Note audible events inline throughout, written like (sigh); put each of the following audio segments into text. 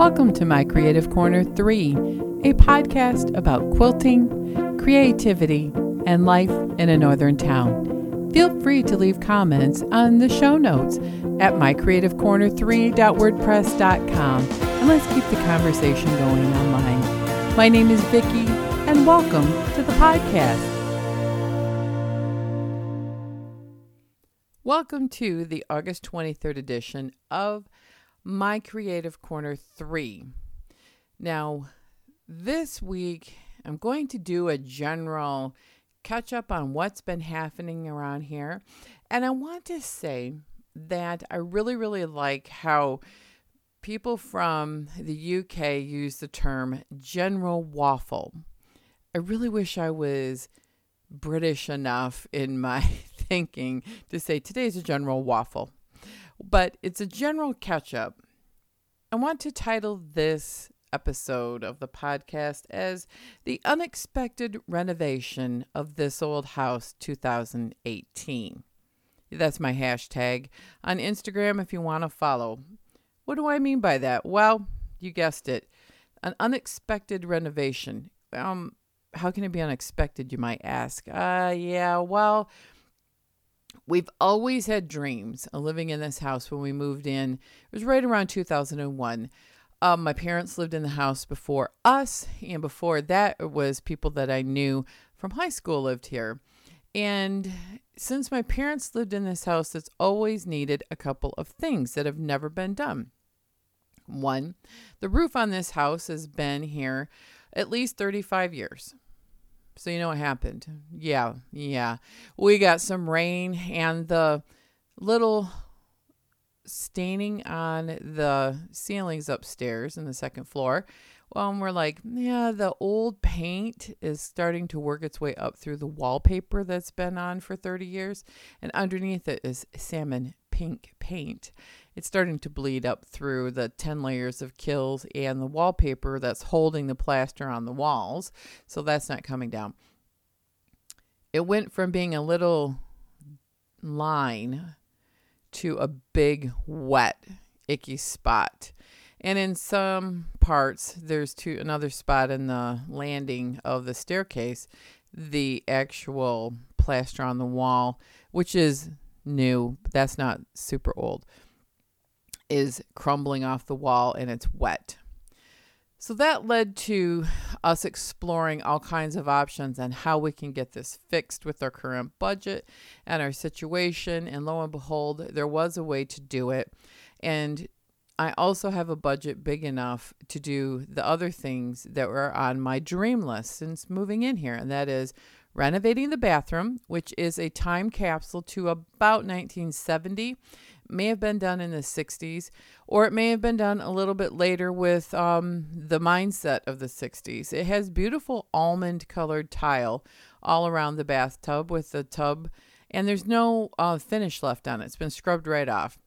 Welcome to My Creative Corner 3, a podcast about quilting, creativity, and life in a northern town. Feel free to leave comments on the show notes at mycreativecorner3.wordpress.com and let's keep the conversation going online. My name is Vicki and welcome to the podcast. Welcome to the August 23rd edition of My Creative Corner 3. Now, this week I'm going to do a general catch up on what's been happening around here. And I want to say that I really, really like how people from the UK use the term general waffle. I really wish I was British enough in my (laughs) thinking to say today's a general waffle, but it's a general catch up. I want to title this episode of the podcast as The Unexpected Renovation of This Old House 2018. That's my hashtag on Instagram if you want to follow. What do I mean by that? Well, you guessed it. An unexpected renovation. Um, how can it be unexpected, you might ask? Uh, yeah, well, we've always had dreams of living in this house when we moved in. It was right around 2001. Um, my parents lived in the house before us, and before that, it was people that I knew from high school lived here. And since my parents lived in this house, it's always needed a couple of things that have never been done. One, the roof on this house has been here at least 35 years. So you know what happened? Yeah, yeah. We got some rain and the little staining on the ceilings upstairs in the second floor. Well, and we're like, yeah, the old paint is starting to work its way up through the wallpaper that's been on for 30 years. And underneath it is salmon pink paint. It's starting to bleed up through the 10 layers of Kilz and the wallpaper that's holding the plaster on the walls. So that's not coming down. It went from being a little line to a big, wet, icky spot. And in some parts, there's two another spot in the landing of the staircase, the actual plaster on the wall, which is new, but that's not super old, is crumbling off the wall and it's wet. So that led to us exploring all kinds of options and how we can get this fixed with our current budget and our situation. And lo and behold, there was a way to do it. And I also have a budget big enough to do the other things that were on my dream list since moving in here, and that is renovating the bathroom, which is a time capsule to about 1970 may have been done in the 60s, or it may have been done a little bit later with um, the mindset of the 60s. It has beautiful almond colored tile all around the bathtub with the tub, and there's no uh, finish left on it. It's been scrubbed right off.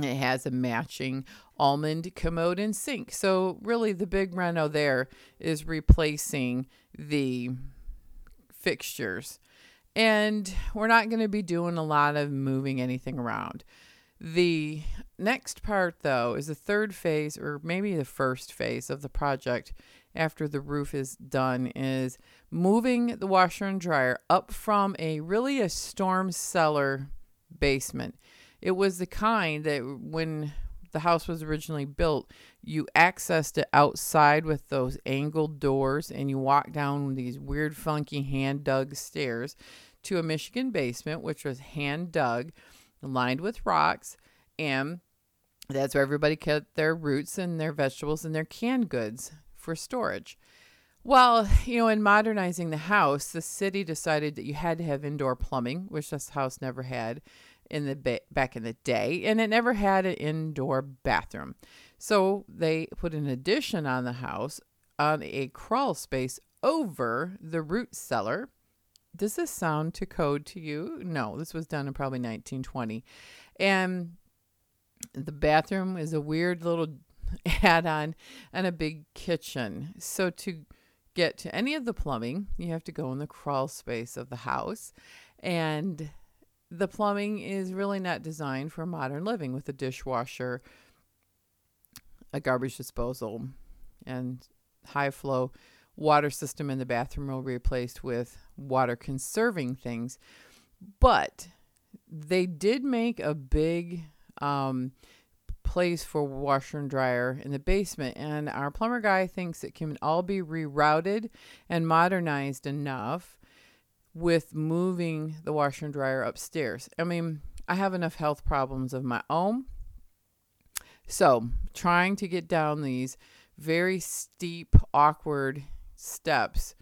It has a matching almond commode and sink. So, really, the big reno there is replacing the fixtures. And we're not going to be doing a lot of moving anything around. The next part, though, is the third phase, or maybe the first phase of the project after the roof is done, is moving the washer and dryer up from a really a storm cellar basement. It was the kind that when the house was originally built, you accessed it outside with those angled doors and you walked down these weird, funky hand dug stairs to a Michigan basement, which was hand dug lined with rocks, and that's where everybody kept their roots and their vegetables and their canned goods for storage. Well, you know, in modernizing the house, the city decided that you had to have indoor plumbing, which this house never had in the ba- back in the day, and it never had an indoor bathroom. So they put an addition on the house on a crawl space over the root cellar does this sound to code to you? No, this was done in probably 1920. And the bathroom is a weird little (laughs) add on and a big kitchen. So to get to any of the plumbing, you have to go in the crawl space of the house. And the plumbing is really not designed for modern living with a dishwasher a garbage disposal and high flow water system in the bathroom will be replaced with water conserving things. But they did make a big um, place for washer and dryer in the basement, and our plumber guy thinks it can all be rerouted and modernized enough with moving the washer and dryer upstairs. I mean, I have enough health problems of my own. So, trying to get down these very steep, awkward steps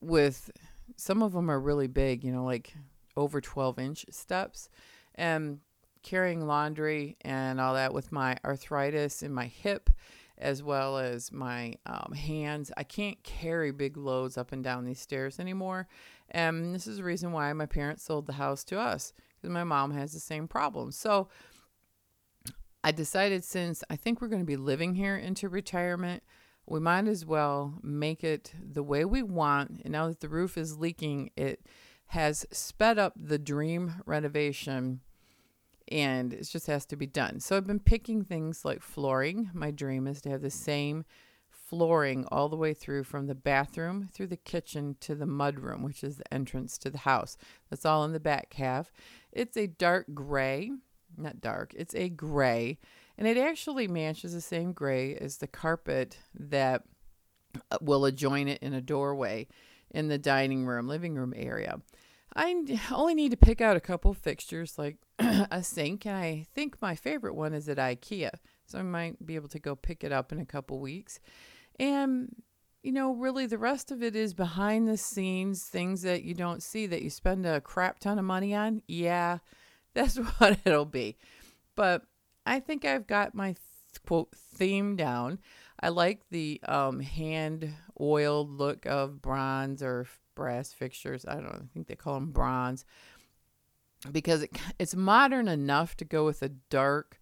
with some of them are really big, you know, like over 12 inch steps. And carrying laundry and all that with my arthritis in my hip as well as my um, hands. I can't carry big loads up and down these stairs anymore. And this is the reason why my parents sold the house to us because my mom has the same problem. So I decided since I think we're going to be living here into retirement, we might as well make it the way we want. And now that the roof is leaking, it has sped up the dream renovation and it just has to be done. So I've been picking things like flooring. My dream is to have the same flooring all the way through from the bathroom through the kitchen to the mudroom, which is the entrance to the house. That's all in the back half. It's a dark gray, not dark, it's a gray, and it actually matches the same gray as the carpet that uh, will adjoin it in a doorway in the dining room, living room area. I (sighs) only need to pick out a couple fixtures like (clears throat) a sink, and I think my favorite one is at IKEA. So I might be able to go pick it up in a couple weeks. And, you know, really the rest of it is behind the scenes, things that you don't see that you spend a crap ton of money on. Yeah, (laughs) that's (laughs) what it'll be. But I think I've got my quote theme down. I like the um, hand oiled look of bronze or brass fixtures. I don't know, I think they call them bronze because it, it's modern enough to go with a dark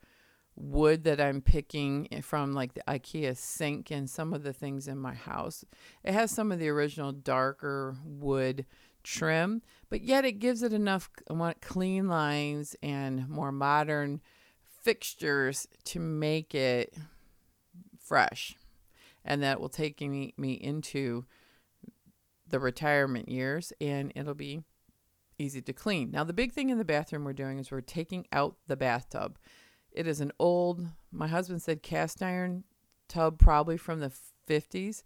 wood that I'm picking eh, from like the IKEA sink and some of the things in my house. It has some of the original darker wood trim, but yet it gives it enough I want clean lines and more modern fixtures to make it fresh. And that will take me, me into the retirement years and it'll be easy to clean. Now, the big thing in the bathroom we're doing is we're taking out the bathtub. It is an old, my husband said cast iron tub, probably from the 50s.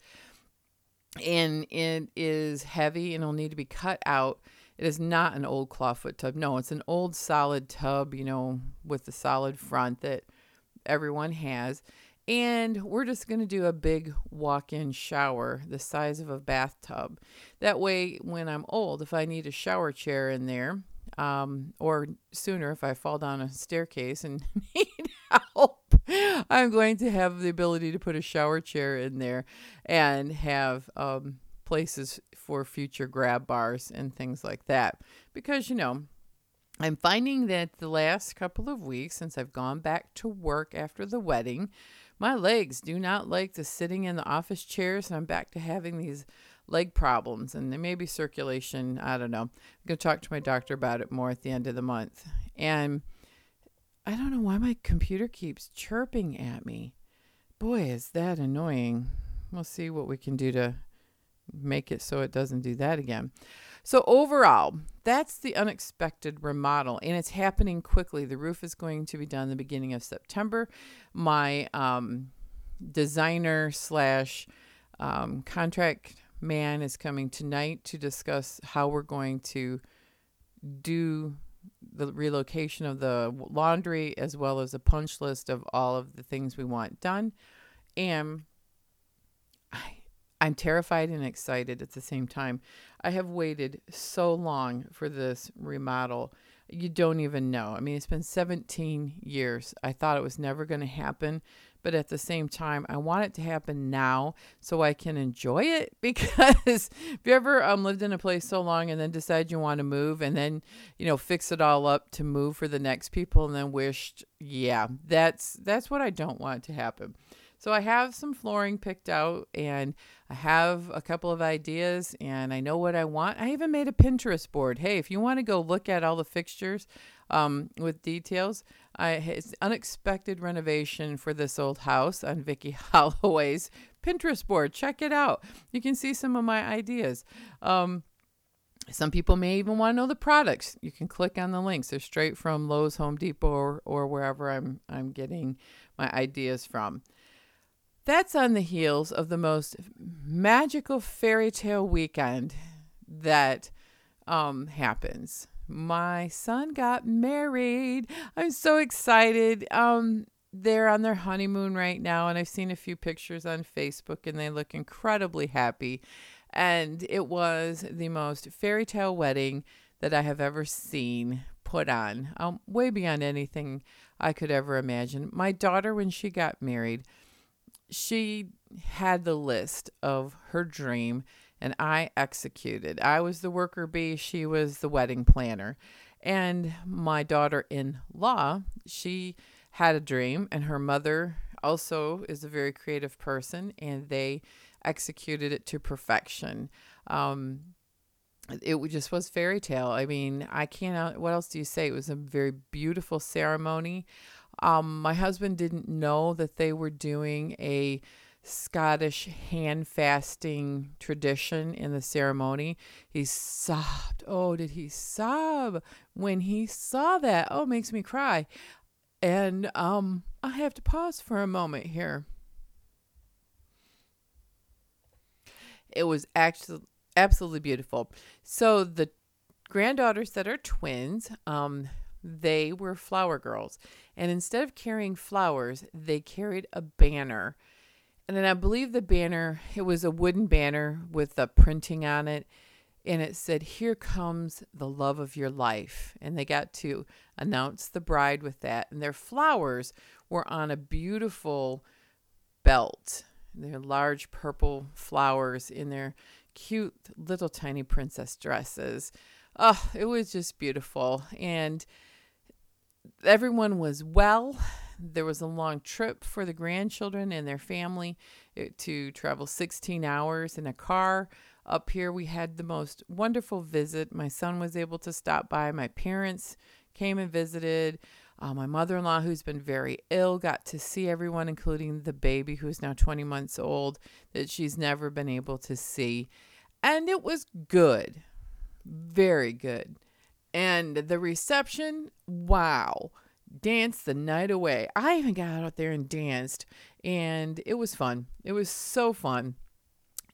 And it is heavy and it'll need to be cut out. It is not an old clawfoot tub. No, it's an old solid tub, you know, with the solid front that everyone has. And we're just going to do a big walk in shower the size of a bathtub. That way, when I'm old, if I need a shower chair in there, um, or sooner if I fall down a staircase and (laughs) need help, I'm going to have the ability to put a shower chair in there and have um, places for future grab bars and things like that. Because, you know, I'm finding that the last couple of weeks since I've gone back to work after the wedding, my legs do not like the sitting in the office chairs, and I'm back to having these leg problems, and there may be circulation. I don't know. I'm going to talk to my doctor about it more at the end of the month. And I don't know why my computer keeps chirping at me. Boy, is that annoying. We'll see what we can do to make it so it doesn't do that again. So, overall, that's the unexpected remodel, and it's happening quickly. The roof is going to be done the beginning of September. My um, designer slash um, contract man is coming tonight to discuss how we're going to do the relocation of the laundry as well as a punch list of all of the things we want done. And I I'm terrified and excited at the same time. I have waited so long for this remodel. You don't even know. I mean, it's been 17 years. I thought it was never going to happen, but at the same time, I want it to happen now so I can enjoy it. (laughs) Because if you ever um, lived in a place so long and then decide you want to move and then, you know, fix it all up to move for the next people and then wished, yeah, that's that's what I don't want to happen. So I have some flooring picked out and I have a couple of ideas and I know what I want. I even made a Pinterest board. Hey, if you want to go look at all the fixtures, um, with details. I it's unexpected renovation for this old house on Vicki (laughs) Holloway's Pinterest board. Check it out. You can see some of my ideas. Um, some people may even want to know the products. You can click on the links. They're straight from Lowe's, Home Depot, or, or wherever I'm I'm getting my ideas from. That's on the heels of the most magical fairy tale weekend that um, happens. My son got married. I'm so excited. Um, they're on their honeymoon right now, and I've seen a few pictures on Facebook, and they look incredibly happy. And it was the most fairy tale wedding that I have ever seen put on, um, way beyond anything I could ever imagine. My daughter, when she got married, she had the list of her dream and I executed. I was the worker bee, she was the wedding planner. And my daughter in law, she had a dream, and her mother also is a very creative person, and they executed it to perfection. Um, it just was fairy tale. I mean, I can't. What else do you say? It was a very beautiful ceremony. Um, my husband didn't know that they were doing a Scottish hand fasting tradition in the ceremony. He sobbed. Oh, did he sob when he saw that? Oh, makes me cry. And um, I have to pause for a moment here. It was actually absolutely beautiful. So the granddaughters that are twins, um, they were flower girls. And instead of carrying flowers, they carried a banner. And then I believe the banner, it was a wooden banner with a printing on it. And it said, Here comes the love of your life. And they got to announce the bride with that. And their flowers were on a beautiful belt. They're large purple flowers in their cute little tiny princess dresses. Oh, it was just beautiful. And everyone was well. There was a long trip for the grandchildren and their family eh, to travel 16 hours in a car. Up here, we had the most wonderful visit. My son was able to stop by. My parents came and visited. Uh, my mother in law, who's been very ill, got to see everyone, including the baby, who's now 20 months old, that she's never been able to see. And it was good. Very good. And the reception, wow, danced the night away. I even got out there and danced, and it was fun. It was so fun.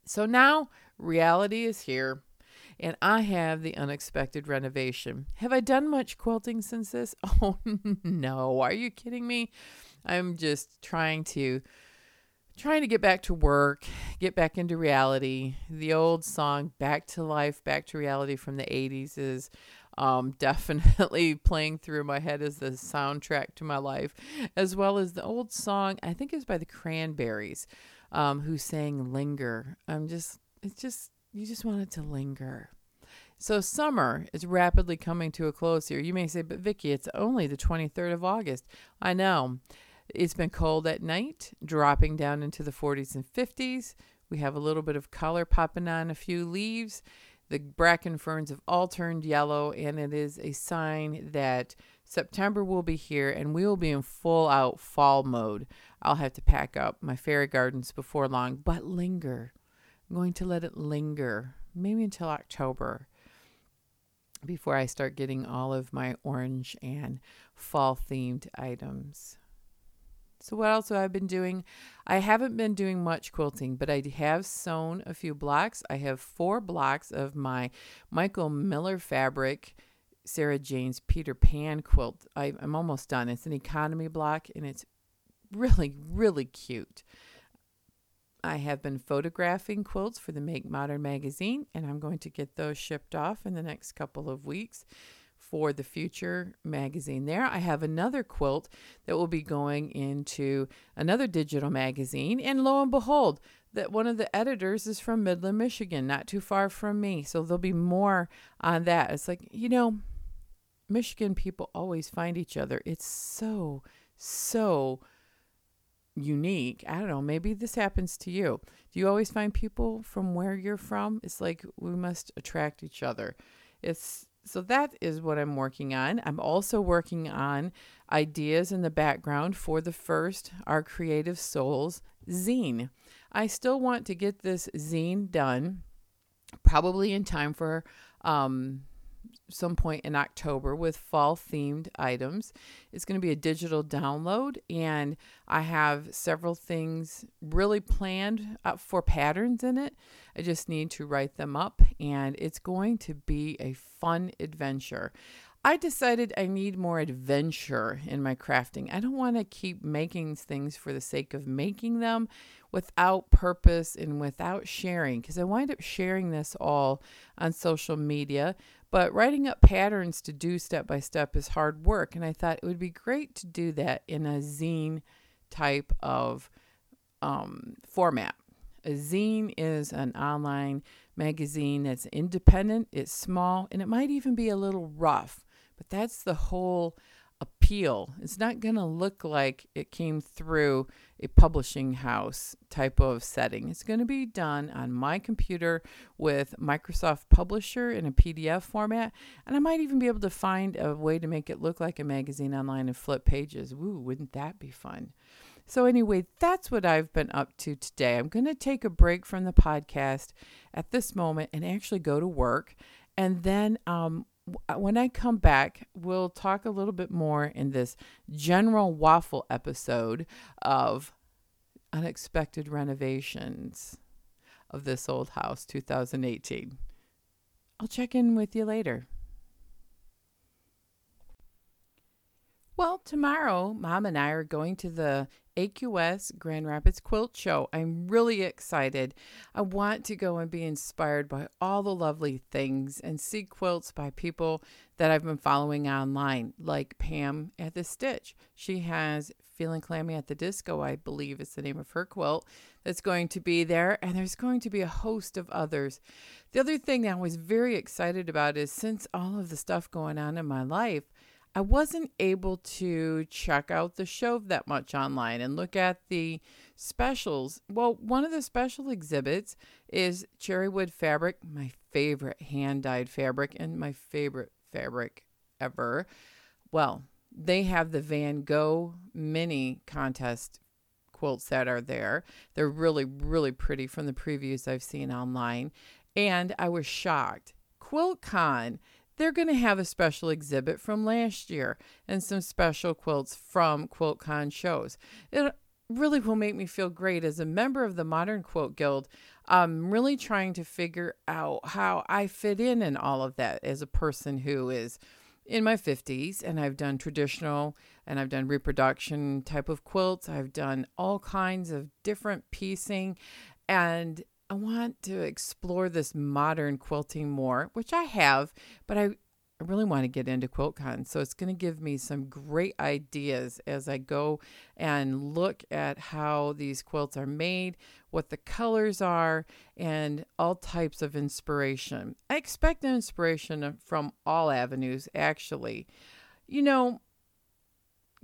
So now reality is here, and I have the unexpected renovation. Have I done much quilting since this? (laughs) Oh, no. Are you kidding me? I'm just trying to trying to get back to work, get back into reality. The old song Back to Life, Back to Reality from the 80s is um, (laughs) definitely playing through my head as the soundtrack to my life, as well as the old song, I think was by the Cranberries, um, who sang Linger. I'm just, it's just, you just want it to linger. So summer is rapidly coming to a close here. You may say, but Vicki, it's only the 23rd of August. I know. It's been cold at night, dropping down into the 40s and 50s. We have a little bit of color popping on a few leaves. The bracken ferns have all turned yellow, and it is a sign that September will be here and we will be in full out fall mode. I'll have to pack up my fairy gardens before long, but linger. I'm going to let it linger, maybe until October before I start getting all of my orange and fall themed items. So, what else have I been doing? I haven't been doing much quilting, but I have sewn a few blocks. I have four blocks of my Michael Miller fabric, Sarah Jane's Peter Pan quilt. I, I'm almost done. It's an economy block and it's really, really cute. I have been photographing quilts for the Make Modern magazine, and I'm going to get those shipped off in the next couple of weeks for the future magazine there. I have another quilt that will be going into another digital magazine. And lo and behold, that one of the editors is from Midland, Michigan, not too far from me. So there'll be more on that. It's like, you know, Michigan people always find each other. It's so, so unique. I don't know, maybe this happens to you. Do you always find people from where you're from? It's like we must attract each other. It's so that is what I'm working on. I'm also working on ideas in the background for the first Our Creative Souls zine. I still want to get this zine done, probably in time for um, some point in October with fall themed items. It's going to be a digital download, and I have several things really planned uh, for patterns in it. I just need to write them up, and it's going to be a fun adventure. I decided I need more adventure in my crafting. I don't want to keep making things for the sake of making them without purpose and without sharing because I wind up sharing this all on social media. But writing up patterns to do step by step is hard work. And I thought it would be great to do that in a zine type of um, format. A zine is an online magazine that's independent, it's small, and it might even be a little rough. But that's the whole appeal. It's not going to look like it came through a publishing house type of setting. It's going to be done on my computer with Microsoft Publisher in a PDF format. And I might even be able to find a way to make it look like a magazine online and flip pages. Woo, wouldn't that be fun? So, anyway, that's what I've been up to today. I'm going to take a break from the podcast at this moment and actually go to work. And then um, Uh, when I come back, we'll talk a little bit more in this general waffle episode of unexpected renovations of this old house 2018. I'll check in with you later. Well, tomorrow, Mom and I are going to the AQS Grand Rapids Quilt Show. I'm really excited. I want to go and be inspired by all the lovely things and see quilts by people that I've been following online, like Pam at the Stitch. She has Feeling Clammy at the Disco, I believe is the name of her quilt, that's going to be there. And there's going to be a host of others. The other thing that I was very excited about is since all of the stuff going on in my life, I wasn't able to check out the show that much online and look at the specials. Well, one of the special exhibits is cherrywood fabric, my favorite hand dyed fabric and my favorite fabric ever. Well, they have the Van Gogh mini contest quilts that are there. They're really, really pretty from the previews I've seen online. And I was shocked. QuiltCon they're going to have a special exhibit from last year and some special quilts from QuiltCon shows. It really will make me feel great as a member of the Modern Quilt Guild. I'm really trying to figure out how I fit in in all of that as a person who is in my 50s and I've done traditional and I've done reproduction type of quilts. I've done all kinds of different piecing and I want to explore this modern quilting more, which I have, but I, I really want to get into QuiltCon. So it's going to give me some great ideas as I go and look at how these quilts are made, what the colors are, and all types of inspiration. I expect inspiration from all avenues, actually. You know,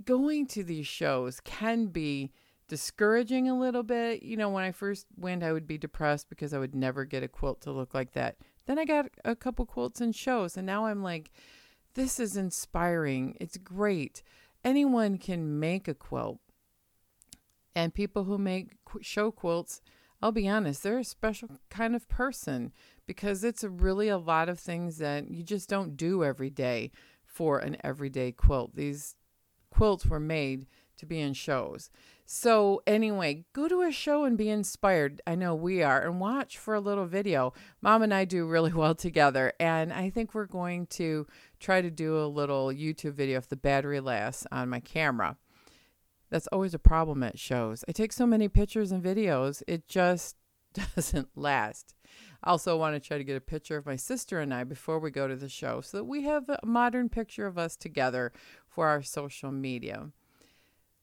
going to these shows can be discouraging a little bit. You know, when I first went, I would be depressed because I would never get a quilt to look like that. Then I got a couple quilts and shows, and now I'm like, this is inspiring. It's great. Anyone can make a quilt. And people who make show quilts, I'll be honest, they're a special kind of person because it's really a lot of things that you just don't do every day for an everyday quilt. These quilts were made to be in shows. So, anyway, go to a show and be inspired. I know we are, and watch for a little video. Mom and I do really (laughs) well together, and I think we're going to try to do a little YouTube video if the battery lasts on my camera. That's always a problem at shows. I take so many pictures and videos, it just (laughs) doesn't last. I also want to try to get a picture of my sister and I before we go to the show so that we have a modern picture of us together for our social media.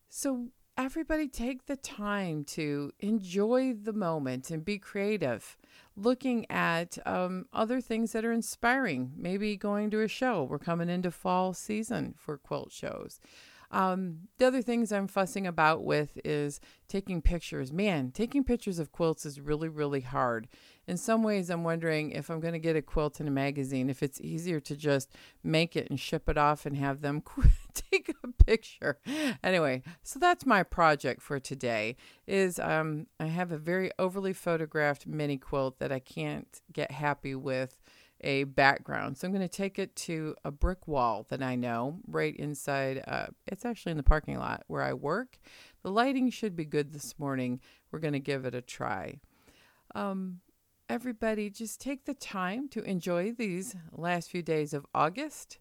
So, everybody take the time to enjoy the moment and be creative, looking at um, other things that are inspiring. Maybe going to a show. We're coming into fall season for quilt shows. Um, the other things I'm fussing about with is taking pictures. Man, taking pictures of quilts is really, really hard. In some ways, I'm wondering if I'm going to get a quilt in a magazine, if it's easier to just make it and ship it off and have them (laughs) take a picture. Anyway, so that's my project for today. Is um, I have a very overly photographed mini quilt that I can't get happy with a background. So I'm going to take it to a brick wall that I know right inside. Uh, it's actually in the parking lot where I work. The lighting should be good this morning. We're going to give it a try. Um, everybody, just take the time to enjoy these last few days of August.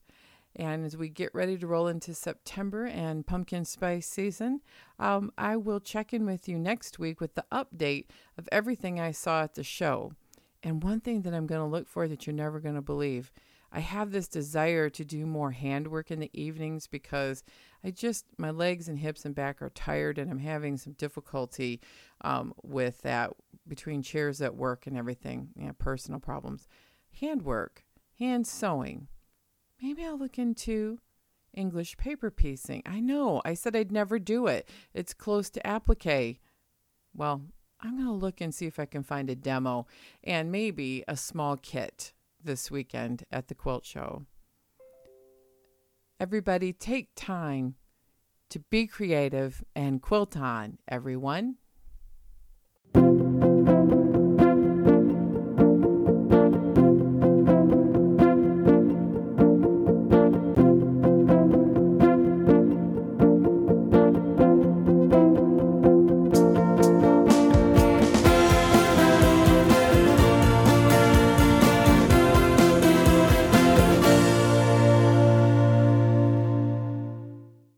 And as we get ready to roll into September and pumpkin spice season, um, I will check in with you next week with the update of everything I saw at the show. And one thing that I'm going to look for that you're never going to believe I have this desire to do more handwork in the evenings because I just, my legs and hips and back are tired and I'm having some difficulty um, with that between chairs at work and everything, you know, personal problems. Handwork, hand sewing. Maybe I'll look into English paper piecing. I know, I said I'd never do it. It's close to applique. Well, I'm going to look and see if I can find a demo and maybe a small kit this weekend at the quilt show. Everybody, take time to be creative and quilt on, everyone.